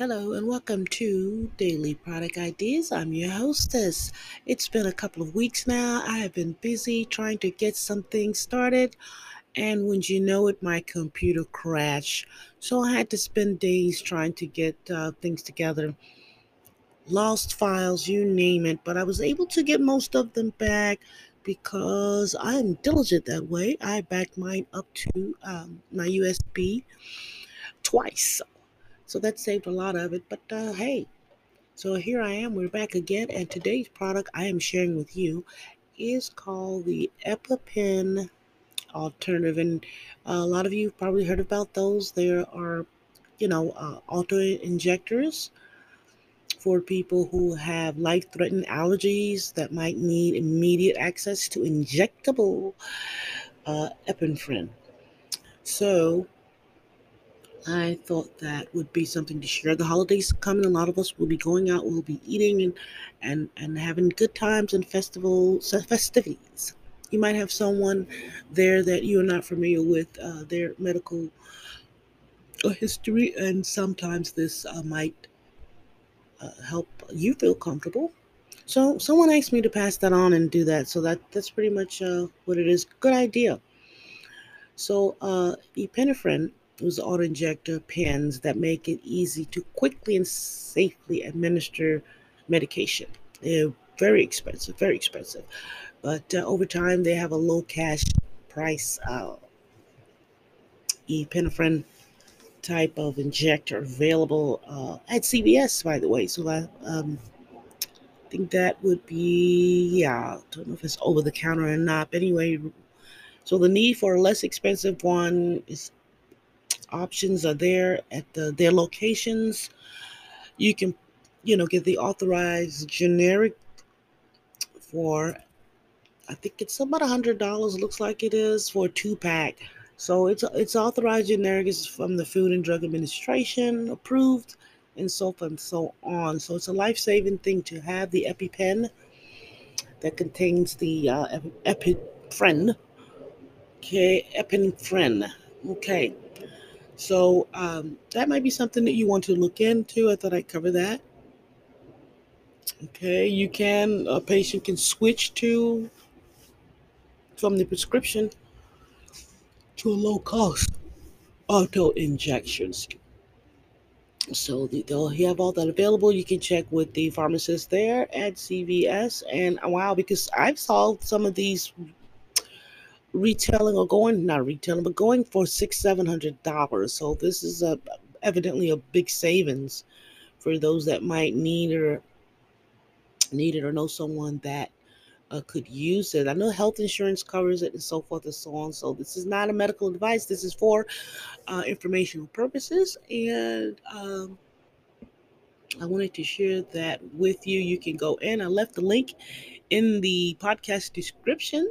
Hello and welcome to Daily Product Ideas. I'm your hostess. It's been a couple of weeks now. I have been busy trying to get some things started, and when you know it, my computer crashed. So I had to spend days trying to get uh, things together. Lost files, you name it, but I was able to get most of them back because I am diligent that way. I backed mine up to um, my USB twice. So that saved a lot of it. But uh, hey, so here I am. We're back again. And today's product I am sharing with you is called the EpiPen Alternative. And a lot of you probably heard about those. There are, you know, uh, auto injectors for people who have life threatening allergies that might need immediate access to injectable uh, epinephrine. So, I thought that would be something to share. The holidays coming, a lot of us will be going out, we'll be eating and and and having good times and festival festivities. You might have someone there that you're not familiar with uh, their medical uh, history, and sometimes this uh, might uh, help you feel comfortable. So someone asked me to pass that on and do that. So that that's pretty much uh, what it is. Good idea. So uh, epinephrine those auto injector pens that make it easy to quickly and safely administer medication. They're very expensive, very expensive. But uh, over time, they have a low cash price uh, epinephrine type of injector available uh, at CVS, by the way. So I um, think that would be, yeah, I don't know if it's over the counter or not. But anyway, so the need for a less expensive one is options are there at the, their locations. You can, you know, get the authorized generic for, I think it's about a hundred dollars. Looks like it is for a two pack. So it's it's authorized generic is from the Food and Drug Administration, approved, and so forth and so on. So it's a life saving thing to have the EpiPen that contains the uh. Okay, epinephrine. Okay, so um, that might be something that you want to look into. I thought I'd cover that. Okay, you can, a patient can switch to from the prescription to a low cost auto injections. So they'll have all that available. You can check with the pharmacist there at CVS. And wow, because I've solved some of these retailing or going not retailing but going for six seven hundred dollars. So this is a evidently a big savings for those that might need or need it or know someone that uh, could use it. I know health insurance covers it and so forth and so on. So this is not a medical advice. This is for uh, informational purposes. And um, i wanted to share that with you. You can go in. I left the link in the podcast description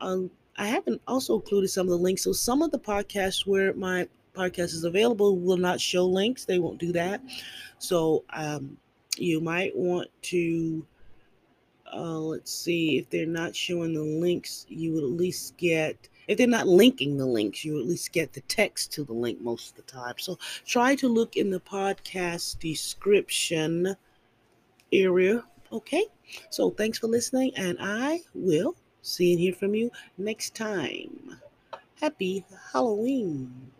um, I haven't also included some of the links. So some of the podcasts where my podcast is available will not show links. They won't do that. So um, you might want to uh, let's see if they're not showing the links you would at least get if they're not linking the links you at least get the text to the link most of the time so try to look in the podcast description area okay so thanks for listening and i will see and hear from you next time. Happy Halloween.